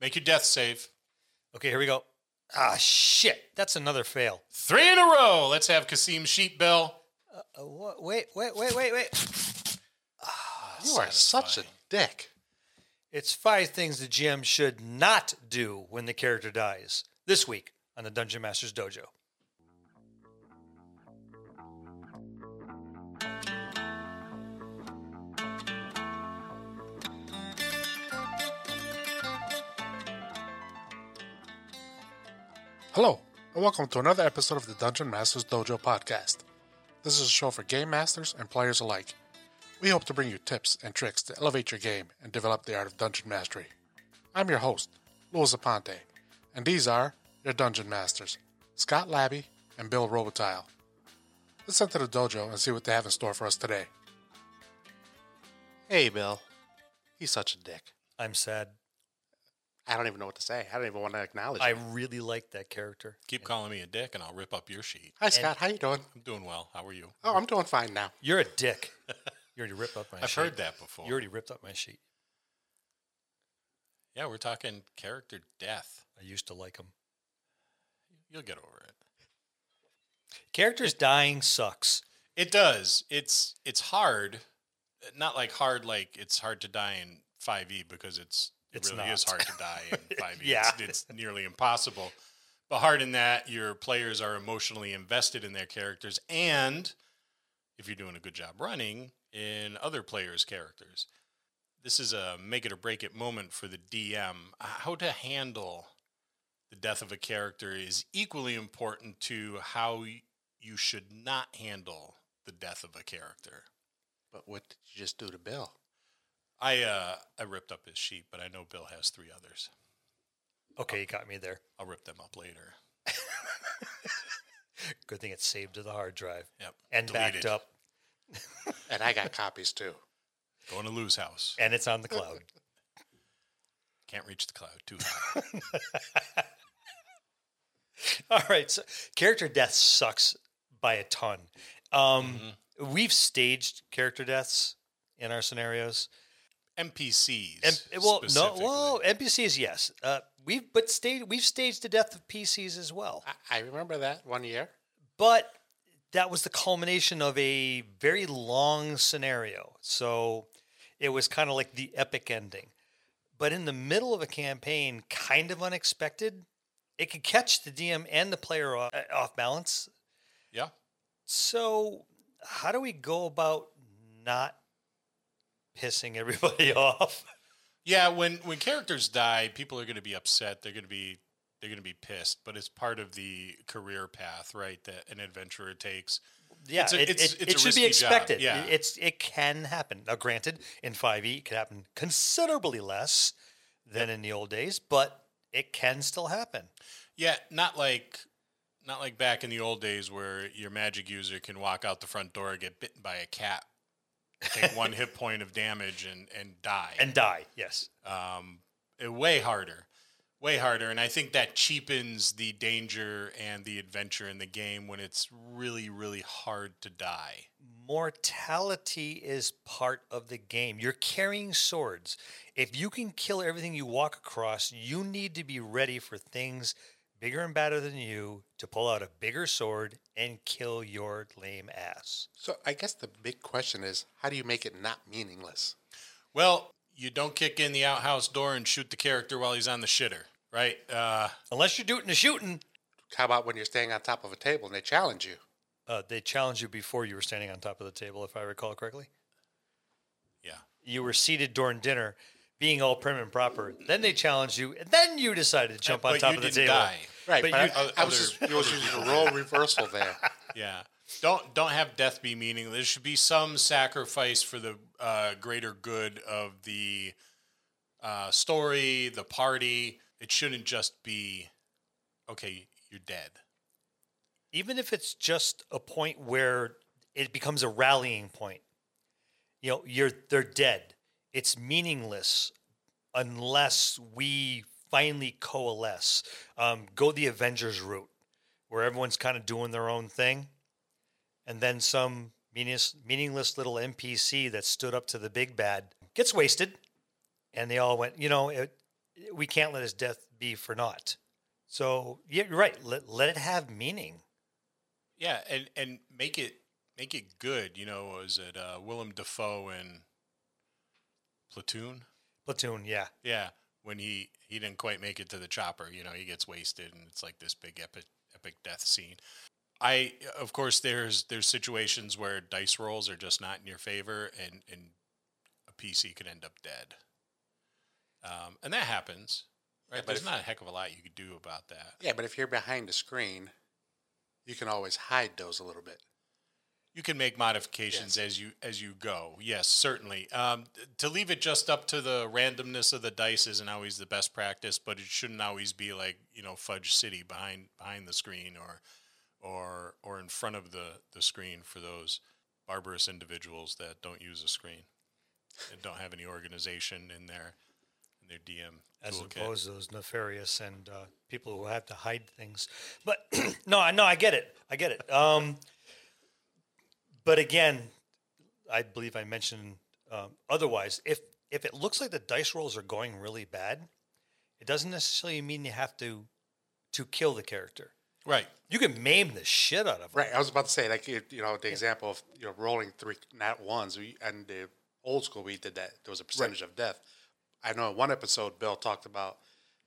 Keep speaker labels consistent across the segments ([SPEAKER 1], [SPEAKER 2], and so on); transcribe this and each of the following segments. [SPEAKER 1] Make your death save.
[SPEAKER 2] Okay, here we go. Ah, shit. That's another fail.
[SPEAKER 1] Three in a row. Let's have Kasim Sheep Bell.
[SPEAKER 2] Uh, wait, wait, wait, wait, wait. Ah,
[SPEAKER 1] You are such a dick.
[SPEAKER 2] It's five things the GM should not do when the character dies this week on the Dungeon Masters Dojo.
[SPEAKER 3] Hello, and welcome to another episode of the Dungeon Masters Dojo podcast. This is a show for game masters and players alike. We hope to bring you tips and tricks to elevate your game and develop the art of dungeon mastery. I'm your host, Louis Aponte, and these are your dungeon masters, Scott Labby and Bill Robotile. Let's enter the dojo and see what they have in store for us today.
[SPEAKER 2] Hey, Bill. He's such a dick. I'm sad.
[SPEAKER 4] I don't even know what to say. I don't even want to acknowledge.
[SPEAKER 2] I really like that character.
[SPEAKER 1] Keep calling me a dick, and I'll rip up your sheet.
[SPEAKER 4] Hi, Scott.
[SPEAKER 1] And
[SPEAKER 4] how you doing?
[SPEAKER 1] I'm doing well. How are you?
[SPEAKER 4] Oh, I'm doing fine now.
[SPEAKER 2] You're a dick. you already ripped up my. I've sheet. heard that before. You already ripped up my sheet.
[SPEAKER 1] Yeah, we're talking character death.
[SPEAKER 2] I used to like him.
[SPEAKER 1] You'll get over it.
[SPEAKER 2] Characters dying sucks.
[SPEAKER 1] It does. It's it's hard. Not like hard like it's hard to die in 5e because it's it really not. is hard to die in five years. yeah. It's, it's nearly impossible. But hard in that your players are emotionally invested in their characters, and if you're doing a good job running, in other players' characters. This is a make it or break it moment for the DM. How to handle the death of a character is equally important to how you should not handle the death of a character.
[SPEAKER 2] But what did you just do to Bill?
[SPEAKER 1] I uh, I ripped up his sheet, but I know Bill has three others.
[SPEAKER 2] Okay, you got me there.
[SPEAKER 1] I'll rip them up later.
[SPEAKER 2] Good thing it's saved to the hard drive. Yep. And Deleted. backed up.
[SPEAKER 4] and I got copies too.
[SPEAKER 1] Going to Lou's house.
[SPEAKER 2] And it's on the cloud.
[SPEAKER 1] Can't reach the cloud too high.
[SPEAKER 2] All right. So character death sucks by a ton. Um, mm-hmm. We've staged character deaths in our scenarios.
[SPEAKER 1] NPCs.
[SPEAKER 2] M- eh, well, no, well, NPCs, yes. Uh, we've but staged we've staged the death of PCs as well.
[SPEAKER 4] I, I remember that one year.
[SPEAKER 2] But that was the culmination of a very long scenario. So it was kind of like the epic ending. But in the middle of a campaign, kind of unexpected, it could catch the DM and the player off, eh, off balance.
[SPEAKER 1] Yeah.
[SPEAKER 2] So, how do we go about not pissing everybody off.
[SPEAKER 1] Yeah, when when characters die, people are going to be upset. They're going to be they're going to be pissed, but it's part of the career path, right? That an adventurer takes. Yeah, it's a, it, it's, it, it's it should be expected.
[SPEAKER 2] Yeah. it's it can happen. Now, granted, in five E, it could happen considerably less than yep. in the old days, but it can still happen.
[SPEAKER 1] Yeah, not like not like back in the old days where your magic user can walk out the front door and get bitten by a cat take one hit point of damage and and die
[SPEAKER 2] and die. Yes,
[SPEAKER 1] um, way harder, way harder. And I think that cheapens the danger and the adventure in the game when it's really really hard to die.
[SPEAKER 2] Mortality is part of the game. You're carrying swords. If you can kill everything you walk across, you need to be ready for things bigger and badder than you to pull out a bigger sword and kill your lame ass.
[SPEAKER 4] So I guess the big question is how do you make it not meaningless?
[SPEAKER 1] Well, you don't kick in the outhouse door and shoot the character while he's on the shitter, right? Uh,
[SPEAKER 2] Unless you're doing the shooting.
[SPEAKER 4] How about when you're standing on top of a table and they challenge you?
[SPEAKER 2] Uh, they challenged you before you were standing on top of the table, if I recall correctly.
[SPEAKER 1] Yeah.
[SPEAKER 2] You were seated during dinner, being all prim and proper. Then they challenged you, and then you decided to jump uh, on top of the table. Die.
[SPEAKER 4] Right, but, but you, other, I was just, you was using a role reversal there.
[SPEAKER 1] Yeah, don't don't have death be meaningless. There should be some sacrifice for the uh, greater good of the uh, story, the party. It shouldn't just be okay. You're dead.
[SPEAKER 2] Even if it's just a point where it becomes a rallying point, you know, you're they're dead. It's meaningless unless we finally coalesce. Um, go the Avengers route, where everyone's kind of doing their own thing, and then some meaningless, meaningless little NPC that stood up to the big bad gets wasted, and they all went, you know, it, we can't let his death be for naught. So yeah, you're right. Let, let it have meaning.
[SPEAKER 1] Yeah, and and make it make it good. You know, was it uh, Willem Dafoe in Platoon?
[SPEAKER 2] Platoon, yeah,
[SPEAKER 1] yeah when he he didn't quite make it to the chopper. You know, he gets wasted, and it's like this big epic epic death scene. I of course there's there's situations where dice rolls are just not in your favor, and and a PC could end up dead, um, and that happens. Right, yeah, but there's if, not a heck of a lot you could do about that.
[SPEAKER 4] Yeah, but if you're behind the screen, you can always hide those a little bit.
[SPEAKER 1] You can make modifications yes. as you as you go. Yes, certainly. Um, to leave it just up to the randomness of the dice isn't always the best practice, but it shouldn't always be like you know Fudge City behind behind the screen or or or in front of the the screen for those barbarous individuals that don't use a screen and don't have any organization in their in their DM.
[SPEAKER 2] As opposed to those nefarious and uh, people who have to hide things. But no, I no, I get it. I get it. Um, but again, I believe I mentioned um, otherwise. If if it looks like the dice rolls are going really bad, it doesn't necessarily mean you have to to kill the character.
[SPEAKER 1] Right.
[SPEAKER 2] You can maim the shit out of them.
[SPEAKER 4] Right. I was about to say, like, you know, the yeah. example of you know rolling three nat ones, we, and the old school we did that. There was a percentage right. of death. I know in one episode, Bill talked about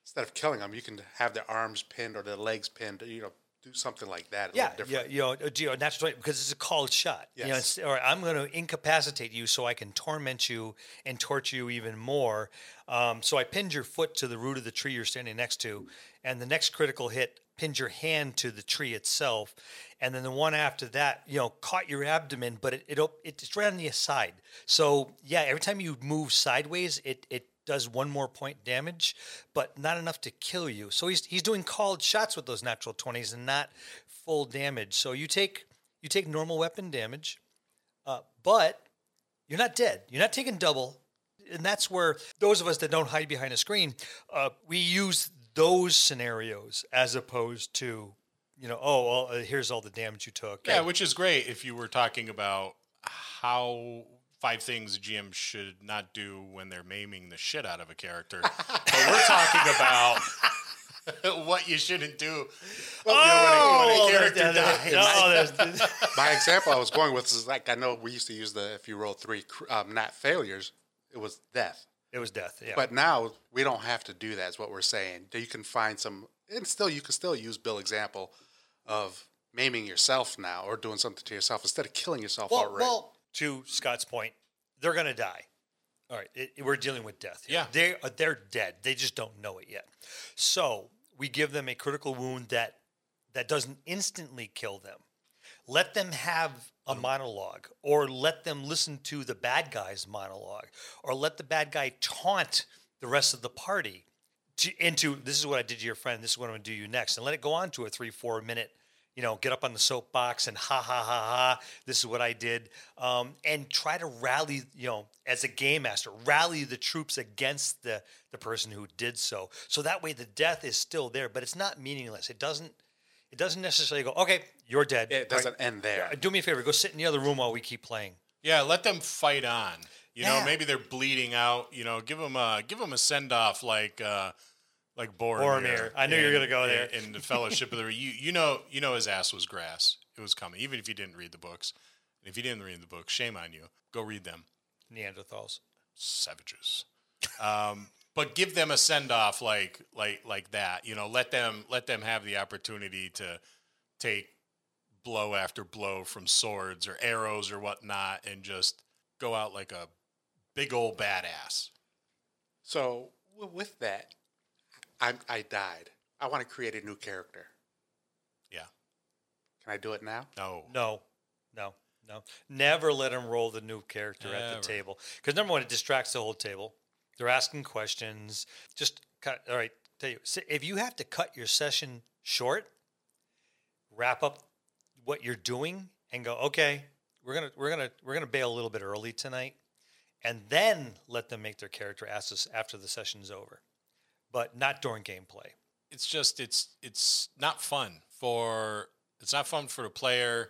[SPEAKER 4] instead of killing them, you can have their arms pinned or their legs pinned, you know, do something like that. yeah,
[SPEAKER 2] yeah, you know, uh, you know, that's right because it's a called shot. Yes. You know, or I'm going to incapacitate you so I can torment you and torture you even more. Um, so I pinned your foot to the root of the tree you're standing next to, and the next critical hit pinned your hand to the tree itself, and then the one after that, you know, caught your abdomen, but it it it's right on the side. So yeah, every time you move sideways, it it does one more point damage, but not enough to kill you. So he's he's doing called shots with those natural twenties and not full damage. So you take you take normal weapon damage, uh, but you're not dead. You're not taking double, and that's where those of us that don't hide behind a screen, uh, we use those scenarios as opposed to you know oh well, uh, here's all the damage you took.
[SPEAKER 1] Yeah, and, which is great if you were talking about how five things a GM should not do when they're maiming the shit out of a character. but we're talking about what you shouldn't do. oh,
[SPEAKER 4] oh my example I was going with is like I know we used to use the if you roll three um, not failures, it was death.
[SPEAKER 2] It was death. Yeah.
[SPEAKER 4] But now we don't have to do that. Is what we're saying. You can find some, and still you can still use Bill example of maiming yourself now or doing something to yourself instead of killing yourself well, outright. Well,
[SPEAKER 2] to Scott's point, they're going to die. All right, it, it, we're dealing with death. Here. Yeah, they are, they're dead. They just don't know it yet. So we give them a critical wound that that doesn't instantly kill them. Let them have a mm. monologue, or let them listen to the bad guy's monologue, or let the bad guy taunt the rest of the party to, into this is what I did to your friend. This is what I'm going to do you next, and let it go on to a three four minute you know, get up on the soapbox and ha ha ha ha, this is what I did, um, and try to rally, you know, as a game master, rally the troops against the the person who did so. So that way, the death is still there, but it's not meaningless. It doesn't. It doesn't necessarily go. Okay, you're dead.
[SPEAKER 4] It doesn't right. end there.
[SPEAKER 2] Do me a favor. Go sit in the other room while we keep playing.
[SPEAKER 1] Yeah, let them fight on. You yeah. know, maybe they're bleeding out. You know, give them a give them a send off like. Uh, like Boromir. Boromir.
[SPEAKER 2] I knew in, you were gonna go there.
[SPEAKER 1] In, in the Fellowship of the Ring, you you know you know his ass was grass. It was coming, even if you didn't read the books. If you didn't read the books, shame on you. Go read them.
[SPEAKER 2] Neanderthals,
[SPEAKER 1] savages. Um, but give them a send off like like like that. You know, let them let them have the opportunity to take blow after blow from swords or arrows or whatnot, and just go out like a big old badass.
[SPEAKER 4] So with that, i I died. I want to create a new character.
[SPEAKER 1] Yeah.
[SPEAKER 4] Can I do it now?
[SPEAKER 2] No. No. No. No. Never let them roll the new character Never. at the table. Because number one, it distracts the whole table. They're asking questions. Just cut. All right. Tell you, if you have to cut your session short, wrap up what you're doing and go, okay, we're going to, we're going to, we're going to bail a little bit early tonight. And then let them make their character asks after the session's over but not during gameplay.
[SPEAKER 1] It's just it's it's not fun for it's not fun for the player.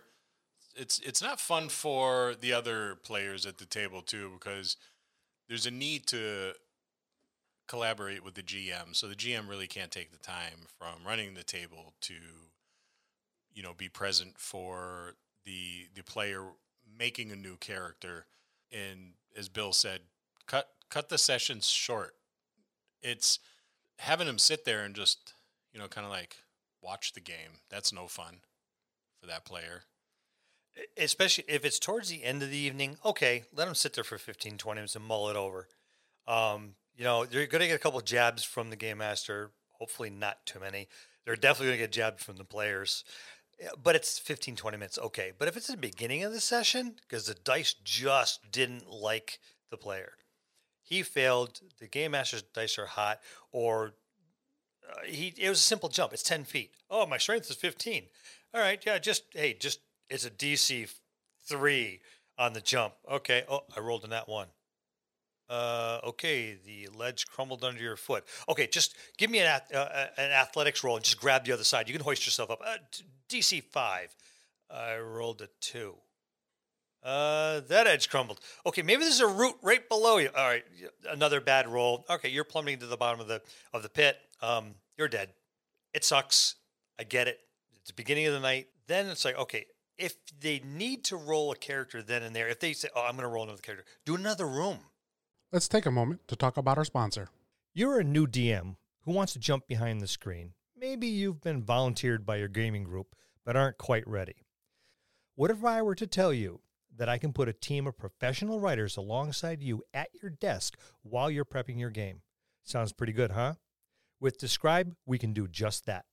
[SPEAKER 1] It's it's not fun for the other players at the table too because there's a need to collaborate with the GM. So the GM really can't take the time from running the table to you know be present for the the player making a new character and as Bill said cut cut the sessions short. It's having him sit there and just you know kind of like watch the game that's no fun for that player
[SPEAKER 2] especially if it's towards the end of the evening okay let him sit there for 15 20 minutes and mull it over um, you know they are going to get a couple jabs from the game master hopefully not too many they're definitely going to get jabbed from the players but it's 15 20 minutes okay but if it's the beginning of the session because the dice just didn't like the player he failed, the game master's dice are hot, or uh, he it was a simple jump. It's ten feet. Oh, my strength is fifteen. All right, yeah, just hey, just it's a DC three on the jump. Okay. Oh, I rolled in that one. Uh, okay, the ledge crumbled under your foot. Okay, just give me an ath- uh, uh an athletics roll and just grab the other side. You can hoist yourself up. Uh, DC five. I rolled a two. Uh, that edge crumbled. Okay, maybe there's a root right below you. All right, another bad roll. Okay, you're plummeting to the bottom of the of the pit. Um, you're dead. It sucks. I get it. It's the beginning of the night. Then it's like, okay, if they need to roll a character then and there, if they say, "Oh, I'm going to roll another character," do another room.
[SPEAKER 3] Let's take a moment to talk about our sponsor. You're a new DM who wants to jump behind the screen. Maybe you've been volunteered by your gaming group but aren't quite ready. What if I were to tell you? that I can put a team of professional writers alongside you at your desk while you're prepping your game. Sounds pretty good, huh? With DSCRYB, we can do just that.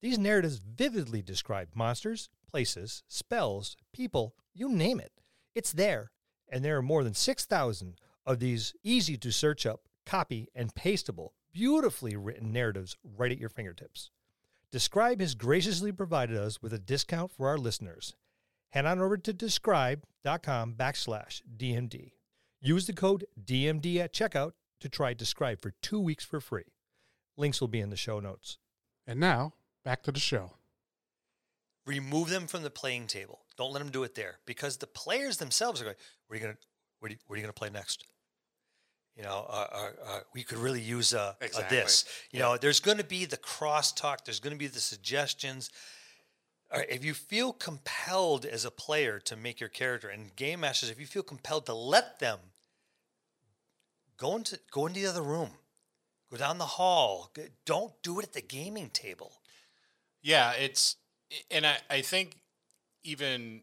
[SPEAKER 3] These narratives vividly describe monsters, places, spells, people, you name it. It's there. And there are more than 6,000 of these easy to search up, copy, and pastable, beautifully written narratives right at your fingertips. DSCRYB has graciously provided us with a discount for our listeners head on over to dscryb.com backslash DMD. Use the code DMD at checkout to try DSCRYB for two weeks for free. Links will be in the show notes.
[SPEAKER 5] And now, back to the show.
[SPEAKER 2] Remove them from the playing table. Don't let them do it there because the players themselves are going, where are you going to, where are you, you going to play next? You know, uh, uh, uh, we could really use a, exactly. a this. You yeah. know, there's going to be the crosstalk. There's going to be the suggestions if you feel compelled as a player to make your character and game masters, if you feel compelled to let them go into go into the other room, go down the hall. Don't do it at the gaming table.
[SPEAKER 1] Yeah, it's and I, I think even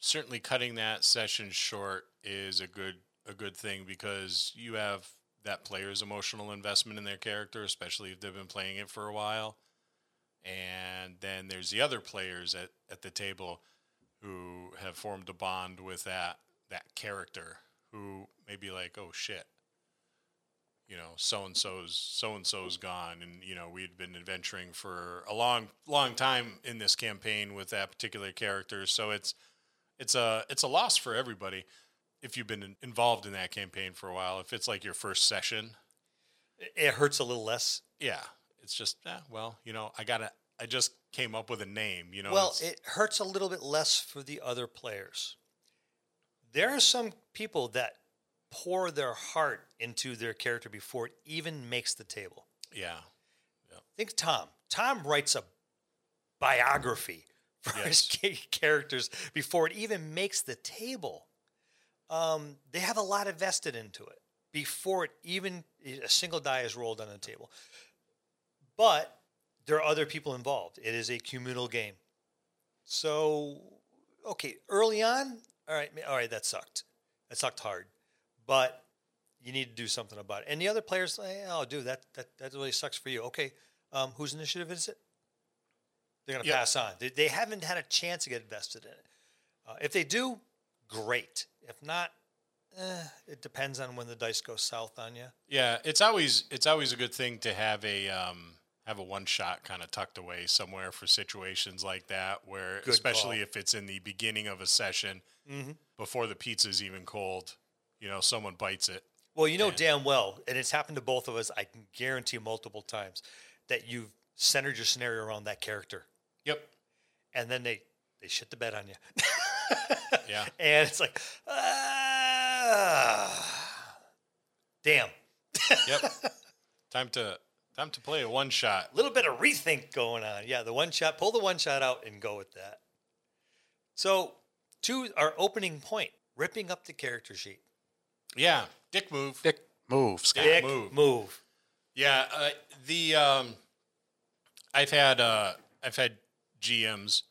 [SPEAKER 1] certainly cutting that session short is a good a good thing because you have that player's emotional investment in their character, especially if they've been playing it for a while. And then there's the other players at, at the table who have formed a bond with that that character who may be like, oh shit, you know, so and so's so and so's gone, and you know, we'd been adventuring for a long long time in this campaign with that particular character. So it's it's a it's a loss for everybody if you've been involved in that campaign for a while. If it's like your first session,
[SPEAKER 2] it hurts a little less.
[SPEAKER 1] Yeah, it's just, eh, well, you know, I got to, I just came up with a name, you know.
[SPEAKER 2] Well, it hurts a little bit less for the other players. There are some people that pour their heart into their character before it even makes the table.
[SPEAKER 1] Yeah.
[SPEAKER 2] yeah. Think Tom. Tom writes a biography for yes. his characters before it even makes the table. Um, they have a lot invested into it before it even a single die is rolled on the table. But there are other people involved. It is a communal game. So, okay, early on, all right, all right, that sucked. That sucked hard. But you need to do something about it. And the other players, hey, oh, dude, that, that, that really sucks for you. Okay, um, whose initiative is it? They're going to yep. pass on. They, they, haven't had a chance to get invested in it. Uh, if they do, great. If not, eh, it depends on when the dice go south on you.
[SPEAKER 1] Yeah, it's always it's always a good thing to have a um, have a one shot kind of tucked away somewhere for situations like that, where Good especially call. if it's in the beginning of a session mm-hmm. before the pizza's even cold, you know, someone bites it.
[SPEAKER 2] Well, you know and, damn well, and it's happened to both of us, I can guarantee multiple times, that you've centered your scenario around that character.
[SPEAKER 1] Yep.
[SPEAKER 2] And then they, they shit the bed on
[SPEAKER 1] you. yeah.
[SPEAKER 2] And it's like, ah, damn.
[SPEAKER 1] yep. Time to Time to play a one shot. A
[SPEAKER 2] little bit of rethink going on. Yeah, the one shot. Pull the one shot out and go with that. So, to our opening point, ripping up the character sheet.
[SPEAKER 1] Yeah, dick move.
[SPEAKER 3] Dick move. Scott. Dick
[SPEAKER 2] move. move.
[SPEAKER 1] Yeah, uh, the um, I've had uh, I've had GMs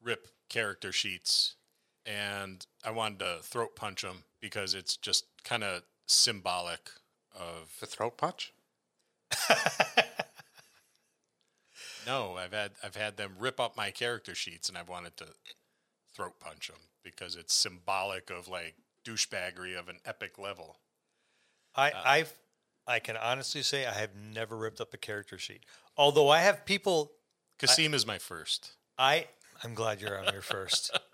[SPEAKER 1] rip character sheets, and I wanted to throat punch them because it's just kind of symbolic of
[SPEAKER 4] the throat punch.
[SPEAKER 1] no, I've had I've had them rip up my character sheets, and I've wanted to throat punch them because it's symbolic of like douchebaggery of an epic level.
[SPEAKER 2] I uh, I've I can honestly say I have never ripped up a character sheet. Although I have people.
[SPEAKER 1] Kasim is my first.
[SPEAKER 2] I I'm glad you're on here first.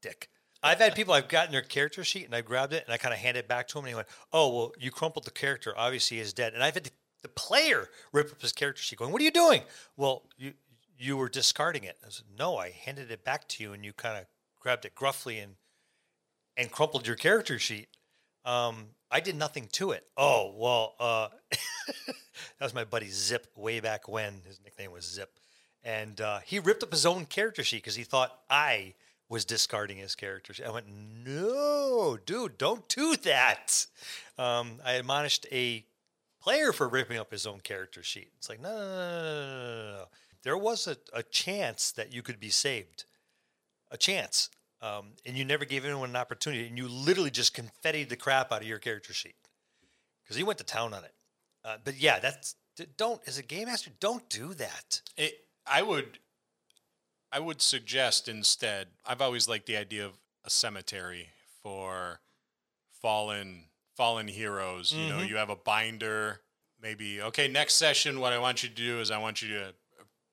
[SPEAKER 2] Dick. I've had people, I've gotten their character sheet and I grabbed it and I kind of handed it back to him and he went, Oh, well, you crumpled the character. Obviously, he is dead. And I've had the, the player rip up his character sheet going, What are you doing? Well, you you were discarding it. I said, No, I handed it back to you and you kind of grabbed it gruffly and and crumpled your character sheet. Um, I did nothing to it. Oh, well, uh, that was my buddy Zip way back when. His nickname was Zip. And uh, he ripped up his own character sheet because he thought I was discarding his sheet. I went, no, dude, don't do that. Um, I admonished a player for ripping up his own character sheet. It's like, no, no, no, no, no, no. There was a, a chance that you could be saved, a chance. Um, and you never gave anyone an opportunity. And you literally just confettied the crap out of your character sheet because he went to town on it. Uh, but yeah, that's don't, as a game master, don't do that.
[SPEAKER 1] It, I would I would suggest instead, I've always liked the idea of a cemetery for fallen fallen heroes. Mm-hmm. You know, mm-hmm. you have a binder, maybe okay, next session what I want you to do is I want you to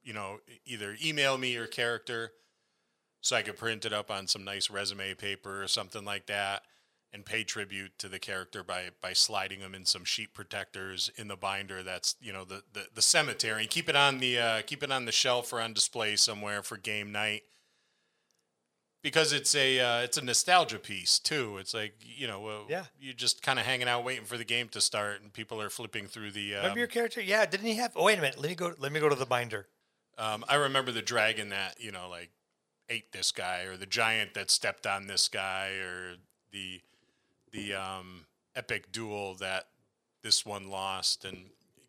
[SPEAKER 1] you know, either email me your character so I could print it up on some nice resume paper or something like that and pay tribute to the character by by sliding them in some sheet protectors in the binder that's you know the the, the cemetery and keep it on the uh, keep it on the shelf or on display somewhere for game night because it's a uh, it's a nostalgia piece too it's like you know uh, yeah you're just kind of hanging out waiting for the game to start and people are flipping through the um,
[SPEAKER 2] remember your character yeah didn't he have oh wait a minute let me go let me go to the binder
[SPEAKER 1] um, I remember the dragon that you know like ate this guy or the giant that stepped on this guy or the the um, epic duel that this one lost and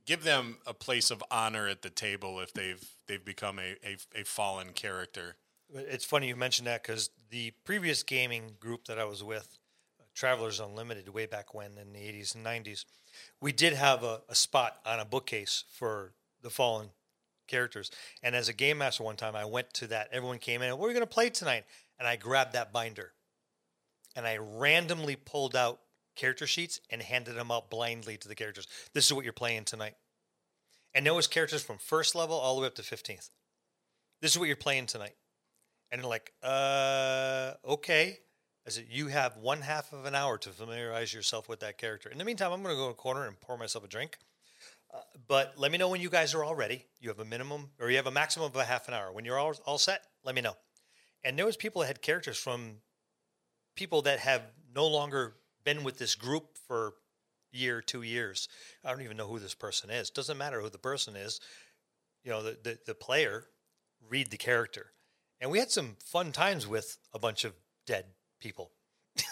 [SPEAKER 1] give them a place of honor at the table if they've they've become a, a, a fallen character.
[SPEAKER 2] It's funny you mentioned that because the previous gaming group that I was with, uh, Travelers Unlimited, way back when in the 80s and 90s, we did have a, a spot on a bookcase for the fallen characters. And as a game master one time, I went to that. Everyone came in, what are we going to play tonight? And I grabbed that binder and I randomly pulled out character sheets and handed them out blindly to the characters. This is what you're playing tonight. And there was characters from first level all the way up to 15th. This is what you're playing tonight. And they're like, uh, okay. I said, you have one half of an hour to familiarize yourself with that character. In the meantime, I'm going to go in a corner and pour myself a drink. Uh, but let me know when you guys are all ready. You have a minimum or you have a maximum of a half an hour. When you're all, all set, let me know. And there was people that had characters from people that have no longer been with this group for year, two years. I don't even know who this person is. Doesn't matter who the person is. You know, the, the, the player read the character. And we had some fun times with a bunch of dead people.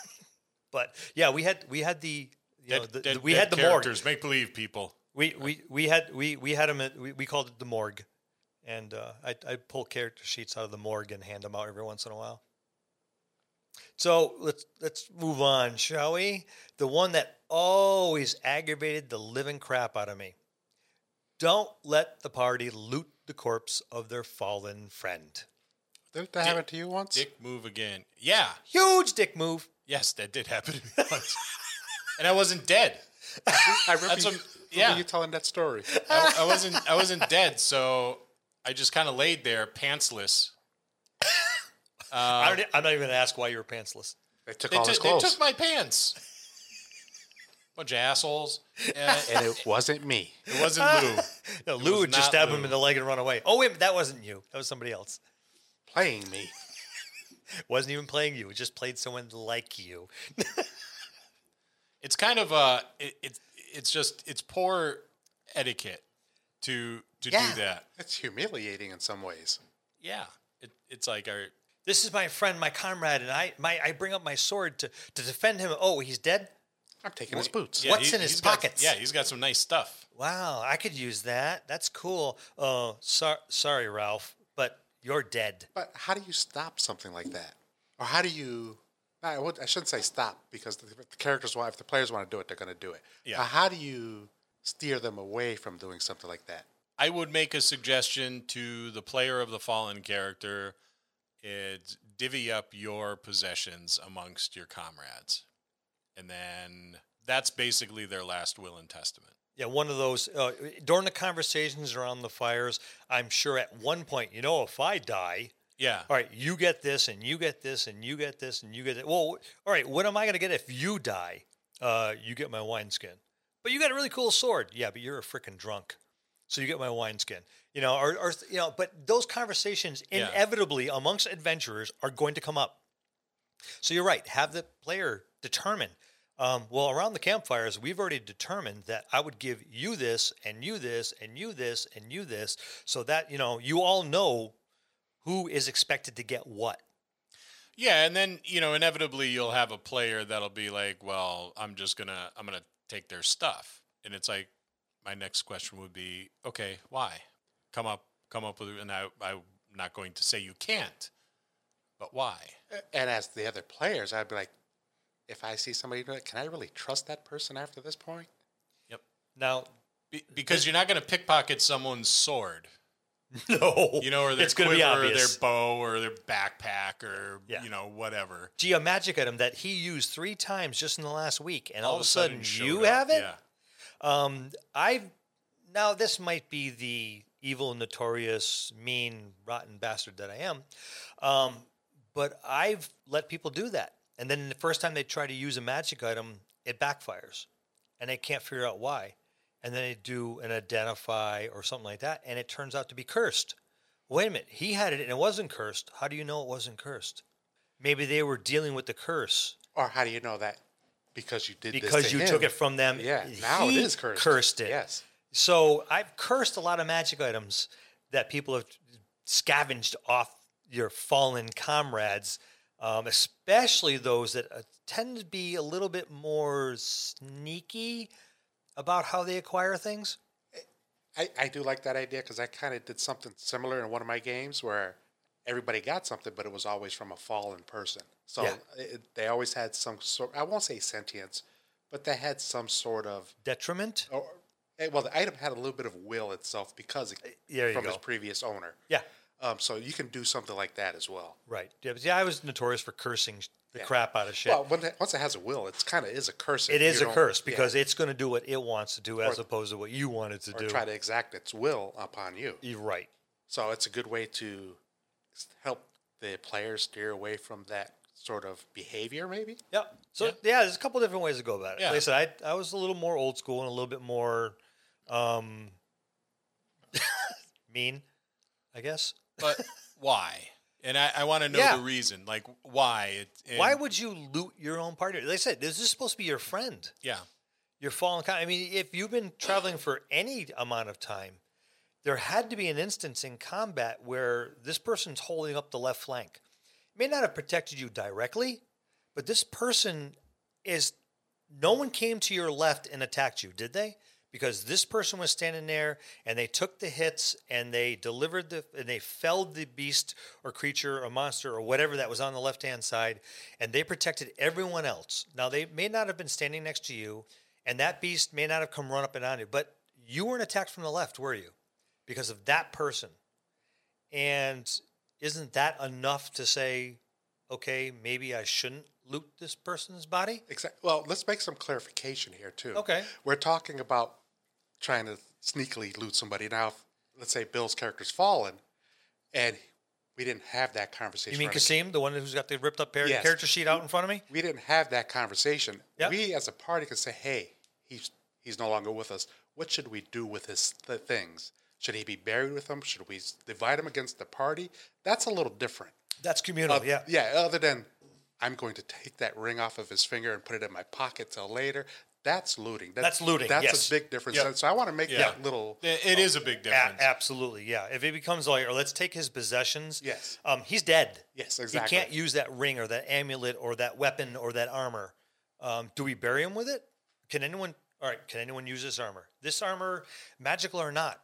[SPEAKER 2] but yeah, we had we had the you dead, know the, dead, we had the characters,
[SPEAKER 1] make believe people.
[SPEAKER 2] We, we we had we we had them at, we, we called it the morgue. And uh, I I pull character sheets out of the morgue and hand them out every once in a while. So let's let's move on, shall we? The one that always aggravated the living crap out of me. Don't let the party loot the corpse of their fallen friend.
[SPEAKER 4] Didn't that happen to you once?
[SPEAKER 1] Dick move again. Yeah.
[SPEAKER 2] Huge dick move.
[SPEAKER 1] Yes, that did happen to me once. and I wasn't dead. I
[SPEAKER 4] remember, you, yeah. you telling that story.
[SPEAKER 1] I, I wasn't I wasn't dead, so I just kind of laid there pantsless
[SPEAKER 2] uh, I am not even gonna ask why you were pantsless.
[SPEAKER 1] They took they all his clothes.
[SPEAKER 2] They took my pants. Bunch of assholes.
[SPEAKER 4] and it wasn't me.
[SPEAKER 1] It wasn't ah. Lou. no,
[SPEAKER 2] Lou would just stab Lou. him in the leg and run away. Oh wait, that wasn't you. That was somebody else.
[SPEAKER 4] Playing me.
[SPEAKER 2] wasn't even playing you. It just played someone like you.
[SPEAKER 1] it's kind of uh, it, it, it's just it's poor etiquette to to yeah. do that.
[SPEAKER 4] It's humiliating in some ways.
[SPEAKER 1] Yeah, it, it's like our
[SPEAKER 2] this is my friend, my comrade, and I. My, I bring up my sword to, to defend him. Oh, he's dead.
[SPEAKER 4] I'm taking his boots.
[SPEAKER 2] Yeah, What's he- in his got- pockets?
[SPEAKER 1] yeah, he's got some nice stuff.
[SPEAKER 2] Wow, I could use that. That's cool. Oh, sorry, Ralph, but you're dead.
[SPEAKER 4] But how do you stop something like that? Or how do you? I, would, I shouldn't say stop because the, the characters want. If the players want to do it, they're going to do it. Yeah. But how do you steer them away from doing something like that?
[SPEAKER 1] I would make a suggestion to the player of the fallen character it divvy up your possessions amongst your comrades. And then that's basically their last will and testament.
[SPEAKER 2] Yeah, one of those uh, during the conversations around the fires, I'm sure at one point, you know, if I die, yeah. All right, you get this and you get this and you get this and you get it. Well, all right, what am I going to get if you die? Uh, you get my wineskin. But you got a really cool sword. Yeah, but you're a freaking drunk so you get my wineskin you know or, or you know but those conversations inevitably amongst adventurers are going to come up so you're right have the player determine um, well around the campfires we've already determined that i would give you this and you this and you this and you this so that you know you all know who is expected to get what
[SPEAKER 1] yeah, and then you know inevitably you'll have a player that'll be like, "Well, I'm just gonna I'm gonna take their stuff," and it's like, my next question would be, okay, why? Come up, come up with, and I, I'm not going to say you can't, but why?
[SPEAKER 4] And as the other players, I'd be like, if I see somebody doing it, can I really trust that person after this point?
[SPEAKER 2] Yep. Now,
[SPEAKER 1] be, because you're not going to pickpocket someone's sword.
[SPEAKER 2] No,
[SPEAKER 1] you know, or their it's quiver, or their bow, or their backpack, or yeah. you know, whatever.
[SPEAKER 2] Gee, a magic item that he used three times just in the last week, and all, all of a sudden, you up. have it. Yeah. Um, I've now this might be the evil, notorious, mean, rotten bastard that I am, um, but I've let people do that, and then the first time they try to use a magic item, it backfires, and they can't figure out why, and then they do an identify or something like that, and it turns out to be cursed. Wait a minute, he had it and it wasn't cursed. How do you know it wasn't cursed? Maybe they were dealing with the curse.
[SPEAKER 4] Or how do you know that? because you did because
[SPEAKER 2] you
[SPEAKER 4] him.
[SPEAKER 2] took it from them.
[SPEAKER 4] Yeah, now it is cursed.
[SPEAKER 2] Cursed it. Yes. So I've cursed a lot of magic items that people have scavenged off your fallen comrades, um, especially those that uh, tend to be a little bit more sneaky about how they acquire things.
[SPEAKER 4] I, I do like that idea because I kind of did something similar in one of my games where everybody got something, but it was always from a fallen person. So yeah. Uh, it, they always had some sort. I won't say sentience, but they had some sort of
[SPEAKER 2] detriment.
[SPEAKER 4] Or, eh, well, the item had a little bit of will itself because it, eh, from its previous owner.
[SPEAKER 2] Yeah.
[SPEAKER 4] Um, so you can do something like that as well.
[SPEAKER 2] Right. Yeah. I was notorious for cursing the yeah. crap out of shit.
[SPEAKER 4] Well, once it has a will, it's kind of is a curse.
[SPEAKER 2] It is a curse because yeah. it's going to do what it wants to do as opposed to what you wanted to do.
[SPEAKER 4] Try to exact its will upon you.
[SPEAKER 2] You're right.
[SPEAKER 4] So it's a good way to help the players steer away from that sort of behavior, maybe?
[SPEAKER 2] Yep. So, yeah, yeah there's a couple different ways to go about it. Yeah. Like I said, I, I was a little more old school and a little bit more um, mean, I guess.
[SPEAKER 1] But why? And I, I want to know yeah. the reason, like why.
[SPEAKER 2] It, why would you loot your own partner? Like I said, this is supposed to be your friend.
[SPEAKER 1] Yeah.
[SPEAKER 2] You're falling. I mean, if you've been traveling for any amount of time, there had to be an instance in combat where this person's holding up the left flank. It may not have protected you directly, but this person is no one came to your left and attacked you, did they? Because this person was standing there and they took the hits and they delivered the and they felled the beast or creature or monster or whatever that was on the left hand side and they protected everyone else. Now they may not have been standing next to you and that beast may not have come run up and on you, but you weren't attacked from the left, were you? because of that person. And isn't that enough to say, okay, maybe I shouldn't loot this person's body?
[SPEAKER 4] Exactly. Well, let's make some clarification here too.
[SPEAKER 2] Okay.
[SPEAKER 4] We're talking about trying to sneakily loot somebody. Now, if, let's say Bill's character's fallen, and we didn't have that conversation.
[SPEAKER 2] You mean Kasim, the one who's got the ripped up yes. character sheet out in front of me?
[SPEAKER 4] We didn't have that conversation. Yep. We, as a party, could say, "Hey, he's he's no longer with us. What should we do with his th- things?" Should he be buried with them? Should we divide him against the party? That's a little different.
[SPEAKER 2] That's communal, uh, yeah.
[SPEAKER 4] Yeah, other than I'm going to take that ring off of his finger and put it in my pocket till later. That's looting.
[SPEAKER 2] That's, that's looting.
[SPEAKER 4] That's yes. a big difference. Yep. So I want to make yeah. that little.
[SPEAKER 1] It is a big difference. A-
[SPEAKER 2] absolutely, yeah. If it becomes like, or let's take his possessions.
[SPEAKER 4] Yes.
[SPEAKER 2] Um, he's dead.
[SPEAKER 4] Yes, exactly.
[SPEAKER 2] He can't use that ring or that amulet or that weapon or that armor. Um, do we bury him with it? Can anyone? All right. Can anyone use this armor? This armor, magical or not,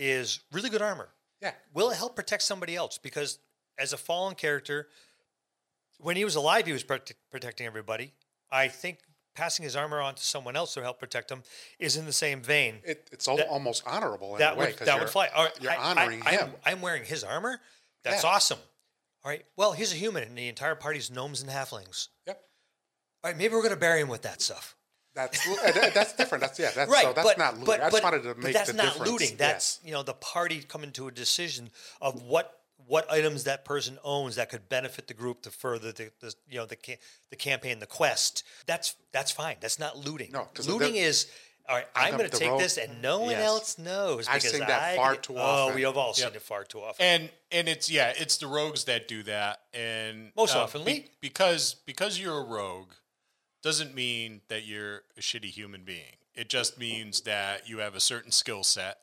[SPEAKER 2] is really good armor. Yeah. Will it help protect somebody else? Because as a fallen character, when he was alive, he was prote- protecting everybody. I think passing his armor on to someone else to help protect him is in the same vein.
[SPEAKER 4] It, it's that, almost honorable in that a way. Would, that would fly. you're honoring I, I, him.
[SPEAKER 2] I'm, I'm, wearing his armor. That's yeah. awesome. All right. Well, he's a human, and the entire party's gnomes and halflings.
[SPEAKER 4] Yep.
[SPEAKER 2] All right. Maybe we're going to bury him with that stuff.
[SPEAKER 4] That's eh, that's different. That's yeah. That's, right. So that's but, not looting. But, I just wanted to make that's the not difference. looting.
[SPEAKER 2] That's yeah. you know the party coming to a decision of what what items that person owns that could benefit the group to further the, the you know the the campaign, the quest. That's that's fine. That's not looting. No, looting is all right, going to take this, and no one yes. else knows. I've
[SPEAKER 4] seen that I, far too oh, often.
[SPEAKER 2] Oh, we have all yep. seen it far too often.
[SPEAKER 1] And and it's yeah, it's the rogues that do that, and
[SPEAKER 2] most uh, um, often be,
[SPEAKER 1] because because you're a rogue, doesn't mean that you're a shitty human being. It just means that you have a certain skill set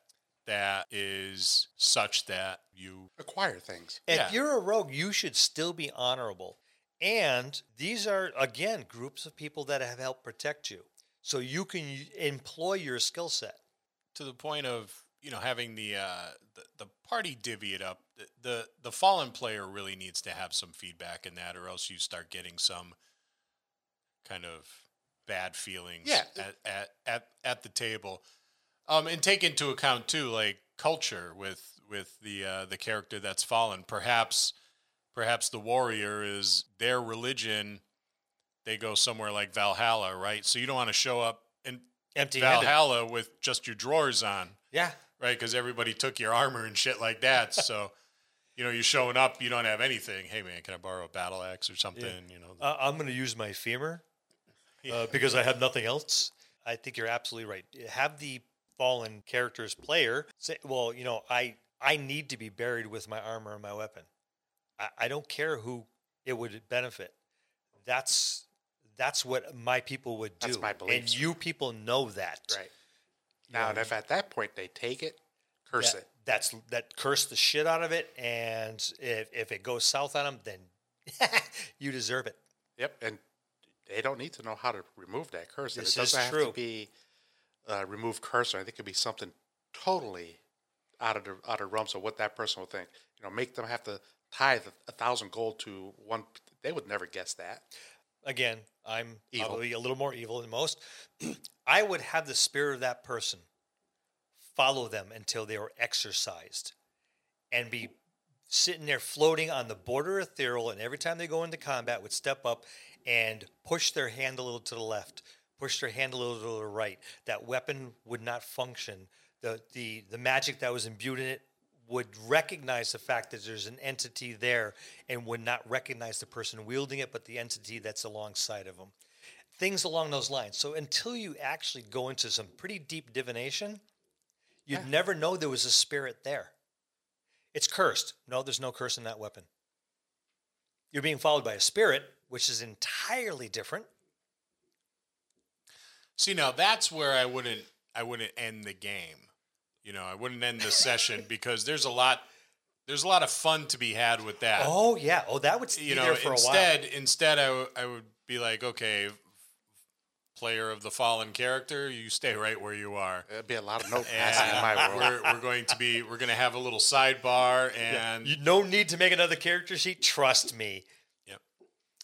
[SPEAKER 1] that is such that you
[SPEAKER 4] acquire things.
[SPEAKER 2] If yeah. you're a rogue, you should still be honorable. And these are, again, groups of people that have helped protect you. So you can employ your skill set.
[SPEAKER 1] To the point of, you know, having the, uh, the, the party divvy it up, the, the, the fallen player really needs to have some feedback in that, or else you start getting some – kind of bad feelings yeah. at, at, at, at the table. Um, and take into account too, like culture with with the uh, the character that's fallen. Perhaps perhaps the warrior is their religion. They go somewhere like Valhalla, right? So you don't want to show up in empty Valhalla with just your drawers on.
[SPEAKER 2] Yeah.
[SPEAKER 1] Right, because everybody took your armor and shit like that. So, you know, you're showing up, you don't have anything. Hey man, can I borrow a battle axe or something? Yeah. You know,
[SPEAKER 2] uh, I'm going to use my femur uh, because I have nothing else. I think you're absolutely right. Have the fallen character's player say, "Well, you know, I I need to be buried with my armor and my weapon. I, I don't care who it would benefit. That's that's what my people would do. That's my belief. And you people know that,
[SPEAKER 4] right? Now, and if at that point they take it, curse that, it.
[SPEAKER 2] That's that curse the shit out of it, and if if it goes south on them, then you deserve it.
[SPEAKER 4] Yep, and they don't need to know how to remove that cursor. This it doesn't have to be uh, remove cursor. I think it'd be something totally out of the out of realms of what that person would think. You know, make them have to tie the, a thousand gold to one. They would never guess that.
[SPEAKER 2] Again, I'm evil. probably a little more evil than most. I would have the spirit of that person follow them until they were exorcised, and be sitting there floating on the border ethereal, and every time they go into combat, would step up and push their hand a little to the left, push their hand a little to the right, that weapon would not function. The, the, the magic that was imbued in it would recognize the fact that there's an entity there and would not recognize the person wielding it, but the entity that's alongside of them. Things along those lines. So until you actually go into some pretty deep divination, you'd yeah. never know there was a spirit there. It's cursed. No, there's no curse in that weapon. You're being followed by a spirit, which is entirely different.
[SPEAKER 1] See, now that's where I wouldn't I wouldn't end the game. You know, I wouldn't end the session because there's a lot there's a lot of fun to be had with that.
[SPEAKER 2] Oh yeah. Oh, that would you know
[SPEAKER 1] instead instead I, w- I would be like okay. Player of the fallen character, you stay right where you are.
[SPEAKER 4] It'd be a lot of note passing in my
[SPEAKER 1] world. We're, we're, going to be, we're going to have a little sidebar, and
[SPEAKER 2] yeah. no need to make another character sheet. Trust me,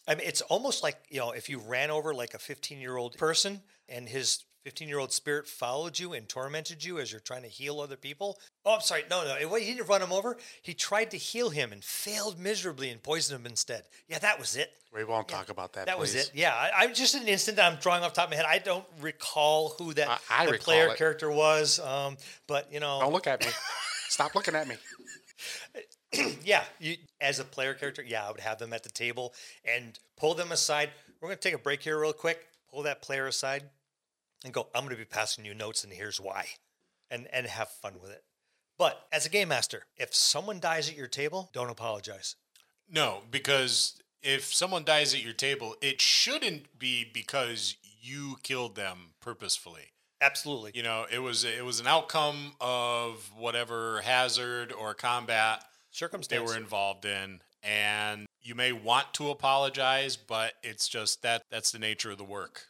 [SPEAKER 2] I mean, it's almost like, you know, if you ran over like a 15 year old person and his 15 year old spirit followed you and tormented you as you're trying to heal other people. Oh, I'm sorry. No, no. He didn't run him over. He tried to heal him and failed miserably and poisoned him instead. Yeah, that was it.
[SPEAKER 4] We
[SPEAKER 2] won't
[SPEAKER 4] yeah, talk about that. That please.
[SPEAKER 2] was
[SPEAKER 4] it.
[SPEAKER 2] Yeah. I, am just an instant that I'm drawing off top of my head. I don't recall who that I, player it. character was. Um, but, you know.
[SPEAKER 4] Don't look at me. Stop looking at me.
[SPEAKER 2] yeah, you, as a player character, yeah, I would have them at the table and pull them aside. We're going to take a break here, real quick. Pull that player aside and go, I'm going to be passing you notes, and here's why. And, and have fun with it. But as a game master, if someone dies at your table, don't apologize.
[SPEAKER 1] No, because if someone dies at your table, it shouldn't be because you killed them purposefully.
[SPEAKER 2] Absolutely.
[SPEAKER 1] You know, it was it was an outcome of whatever hazard or combat circumstances they were involved in and you may want to apologize but it's just that that's the nature of the work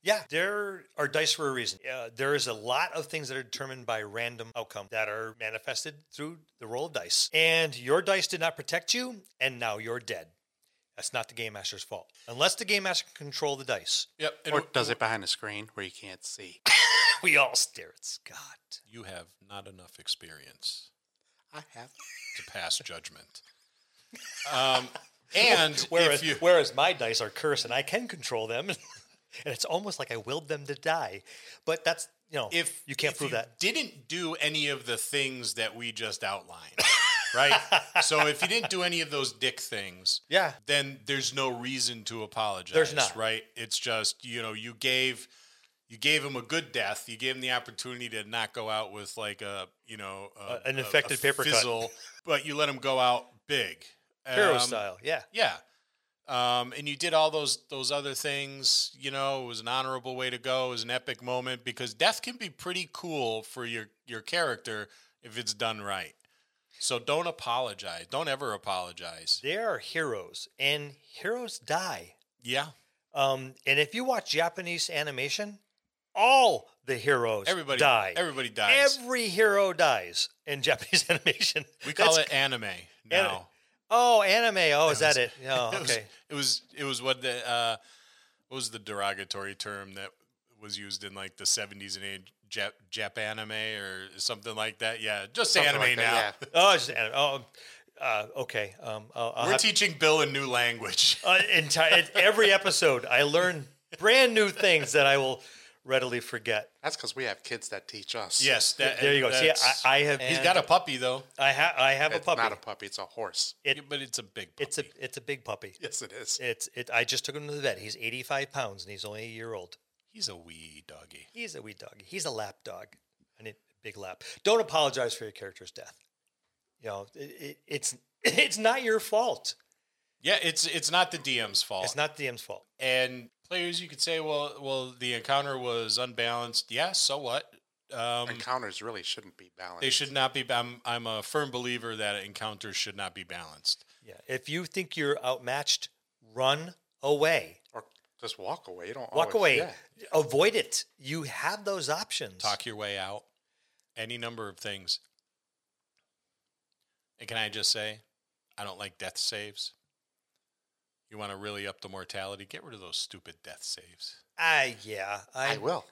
[SPEAKER 2] yeah, there are dice for a reason. Uh, there is a lot of things that are determined by random outcome that are manifested through the roll of dice. And your dice did not protect you, and now you're dead. That's not the game master's fault, unless the game master can control the dice.
[SPEAKER 1] Yep,
[SPEAKER 4] or w- does it behind a screen where you can't see?
[SPEAKER 2] we all stare at Scott.
[SPEAKER 1] You have not enough experience.
[SPEAKER 2] I have
[SPEAKER 1] to pass judgment. Um, and
[SPEAKER 2] whereas, you... whereas my dice are cursed and I can control them, and it's almost like I willed them to die. But that's you know, if you can't if prove you that,
[SPEAKER 1] didn't do any of the things that we just outlined. right? so if you didn't do any of those dick things,
[SPEAKER 2] yeah,
[SPEAKER 1] then there's no reason to apologize. There's not, right? It's just you know you gave you gave him a good death. You gave him the opportunity to not go out with like a you know a, uh, an infected a, a paper fizzle, cut. but you let him go out big,
[SPEAKER 2] hero um, style. Yeah,
[SPEAKER 1] yeah. Um, and you did all those those other things. You know, it was an honorable way to go. It was an epic moment because death can be pretty cool for your your character if it's done right. So don't apologize. Don't ever apologize.
[SPEAKER 2] They are heroes, and heroes die.
[SPEAKER 1] Yeah.
[SPEAKER 2] Um, and if you watch Japanese animation, all the heroes everybody, die.
[SPEAKER 1] Everybody dies.
[SPEAKER 2] Every hero dies in Japanese animation.
[SPEAKER 1] We call That's, it anime now.
[SPEAKER 2] Oh, anime. Oh, it is was, that it? Oh, it okay. Was,
[SPEAKER 1] it was it was what the uh, what was the derogatory term that was used in like the 70s and 80s Jap, Jap anime or something like that. Yeah, just something anime like that, now. Yeah.
[SPEAKER 2] oh, just anime. Oh, um, uh, okay. Um,
[SPEAKER 1] I'll, I'll We're have... teaching Bill a new language.
[SPEAKER 2] uh, entire every episode, I learn brand new things that I will readily forget.
[SPEAKER 4] That's because we have kids that teach us.
[SPEAKER 2] Yes,
[SPEAKER 4] that,
[SPEAKER 2] there you go. See, I, I have.
[SPEAKER 1] He's got a puppy though.
[SPEAKER 2] I have. I have
[SPEAKER 4] it's
[SPEAKER 2] a puppy.
[SPEAKER 4] Not a puppy. It's a horse.
[SPEAKER 1] It, but it's a big. Puppy.
[SPEAKER 2] It's a. It's a big puppy.
[SPEAKER 4] Yes, it is.
[SPEAKER 2] It's. It. I just took him to the vet. He's 85 pounds and he's only a year old.
[SPEAKER 1] He's a wee doggy.
[SPEAKER 2] He's a wee doggy. He's a lap dog, and a big lap. Don't apologize for your character's death. You know, it, it, it's it's not your fault.
[SPEAKER 1] Yeah, it's it's not the DM's fault.
[SPEAKER 2] It's not the DM's fault.
[SPEAKER 1] And players, you could say, well, well, the encounter was unbalanced. Yeah, so what?
[SPEAKER 4] Um, encounters really shouldn't be balanced.
[SPEAKER 1] They should not be. I'm, I'm a firm believer that encounters should not be balanced.
[SPEAKER 2] Yeah, if you think you're outmatched, run away or
[SPEAKER 4] just walk away. You don't
[SPEAKER 2] walk
[SPEAKER 4] always,
[SPEAKER 2] away. Yeah. Avoid it. You have those options.
[SPEAKER 1] Talk your way out. Any number of things. And can I just say, I don't like death saves. You want to really up the mortality? Get rid of those stupid death saves.
[SPEAKER 2] Ah, yeah,
[SPEAKER 4] I, uh, I will.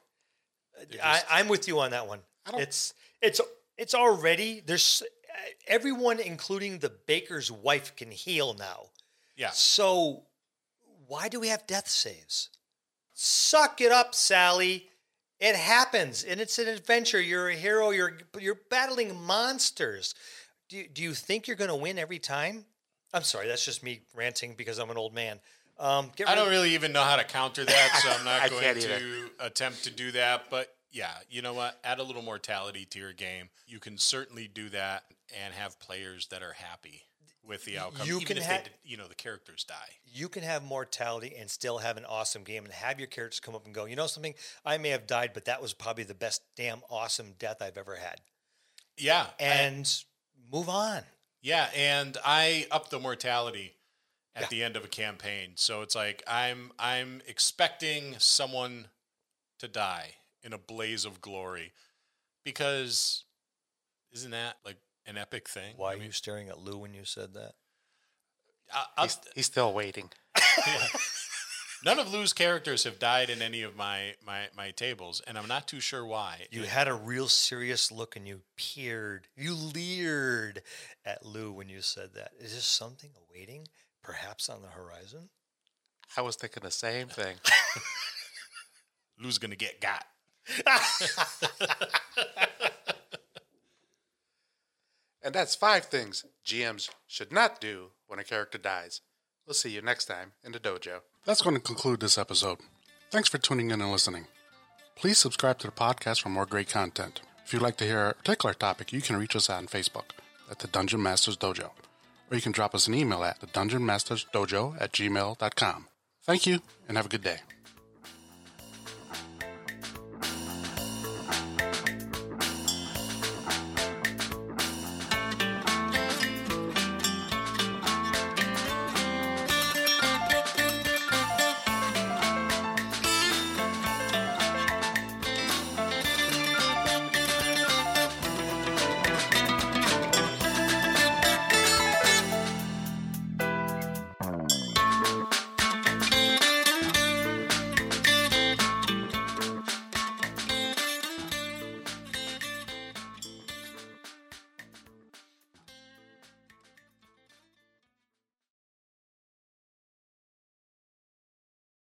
[SPEAKER 2] Just, I, am with you on that one. it's it's it's already there's uh, everyone, including the baker's wife, can heal now. Yeah. So why do we have death saves? Suck it up, Sally. It happens, and it's an adventure. You're a hero. You're you're battling monsters. Do, do you think you're going to win every time? I'm sorry, that's just me ranting because I'm an old man. Um, I don't really even know how to counter that, so I'm not going to attempt to do that. But yeah, you know what? Add a little mortality to your game. You can certainly do that and have players that are happy with the outcome. You can have, you know, the characters die. You can have mortality and still have an awesome game, and have your characters come up and go. You know something? I may have died, but that was probably the best damn awesome death I've ever had. Yeah, and I, move on. Yeah, and I up the mortality at yeah. the end of a campaign. So it's like I'm I'm expecting someone to die in a blaze of glory because isn't that like an epic thing? Why I mean, are you staring at Lou when you said that? I, uh, he's, uh, he's, still waiting. Yeah. None of Lou's characters have died in any of my my my tables, and I'm not too sure why. You had a real serious look, and you peered, you leered at Lou when you said that. Is there something awaiting, perhaps on the horizon? I was thinking the same thing. Lou's gonna get got. and that's five things GMs should not do when a character dies. We'll see you next time in the dojo. That's going to conclude this episode. Thanks for tuning in and listening. Please subscribe to the podcast for more great content. If you'd like to hear a particular topic, you can reach us out on Facebook at the Dungeon Masters Dojo, or you can drop us an email at the Dungeon Masters Dojo at gmail.com. Thank you and have a good day.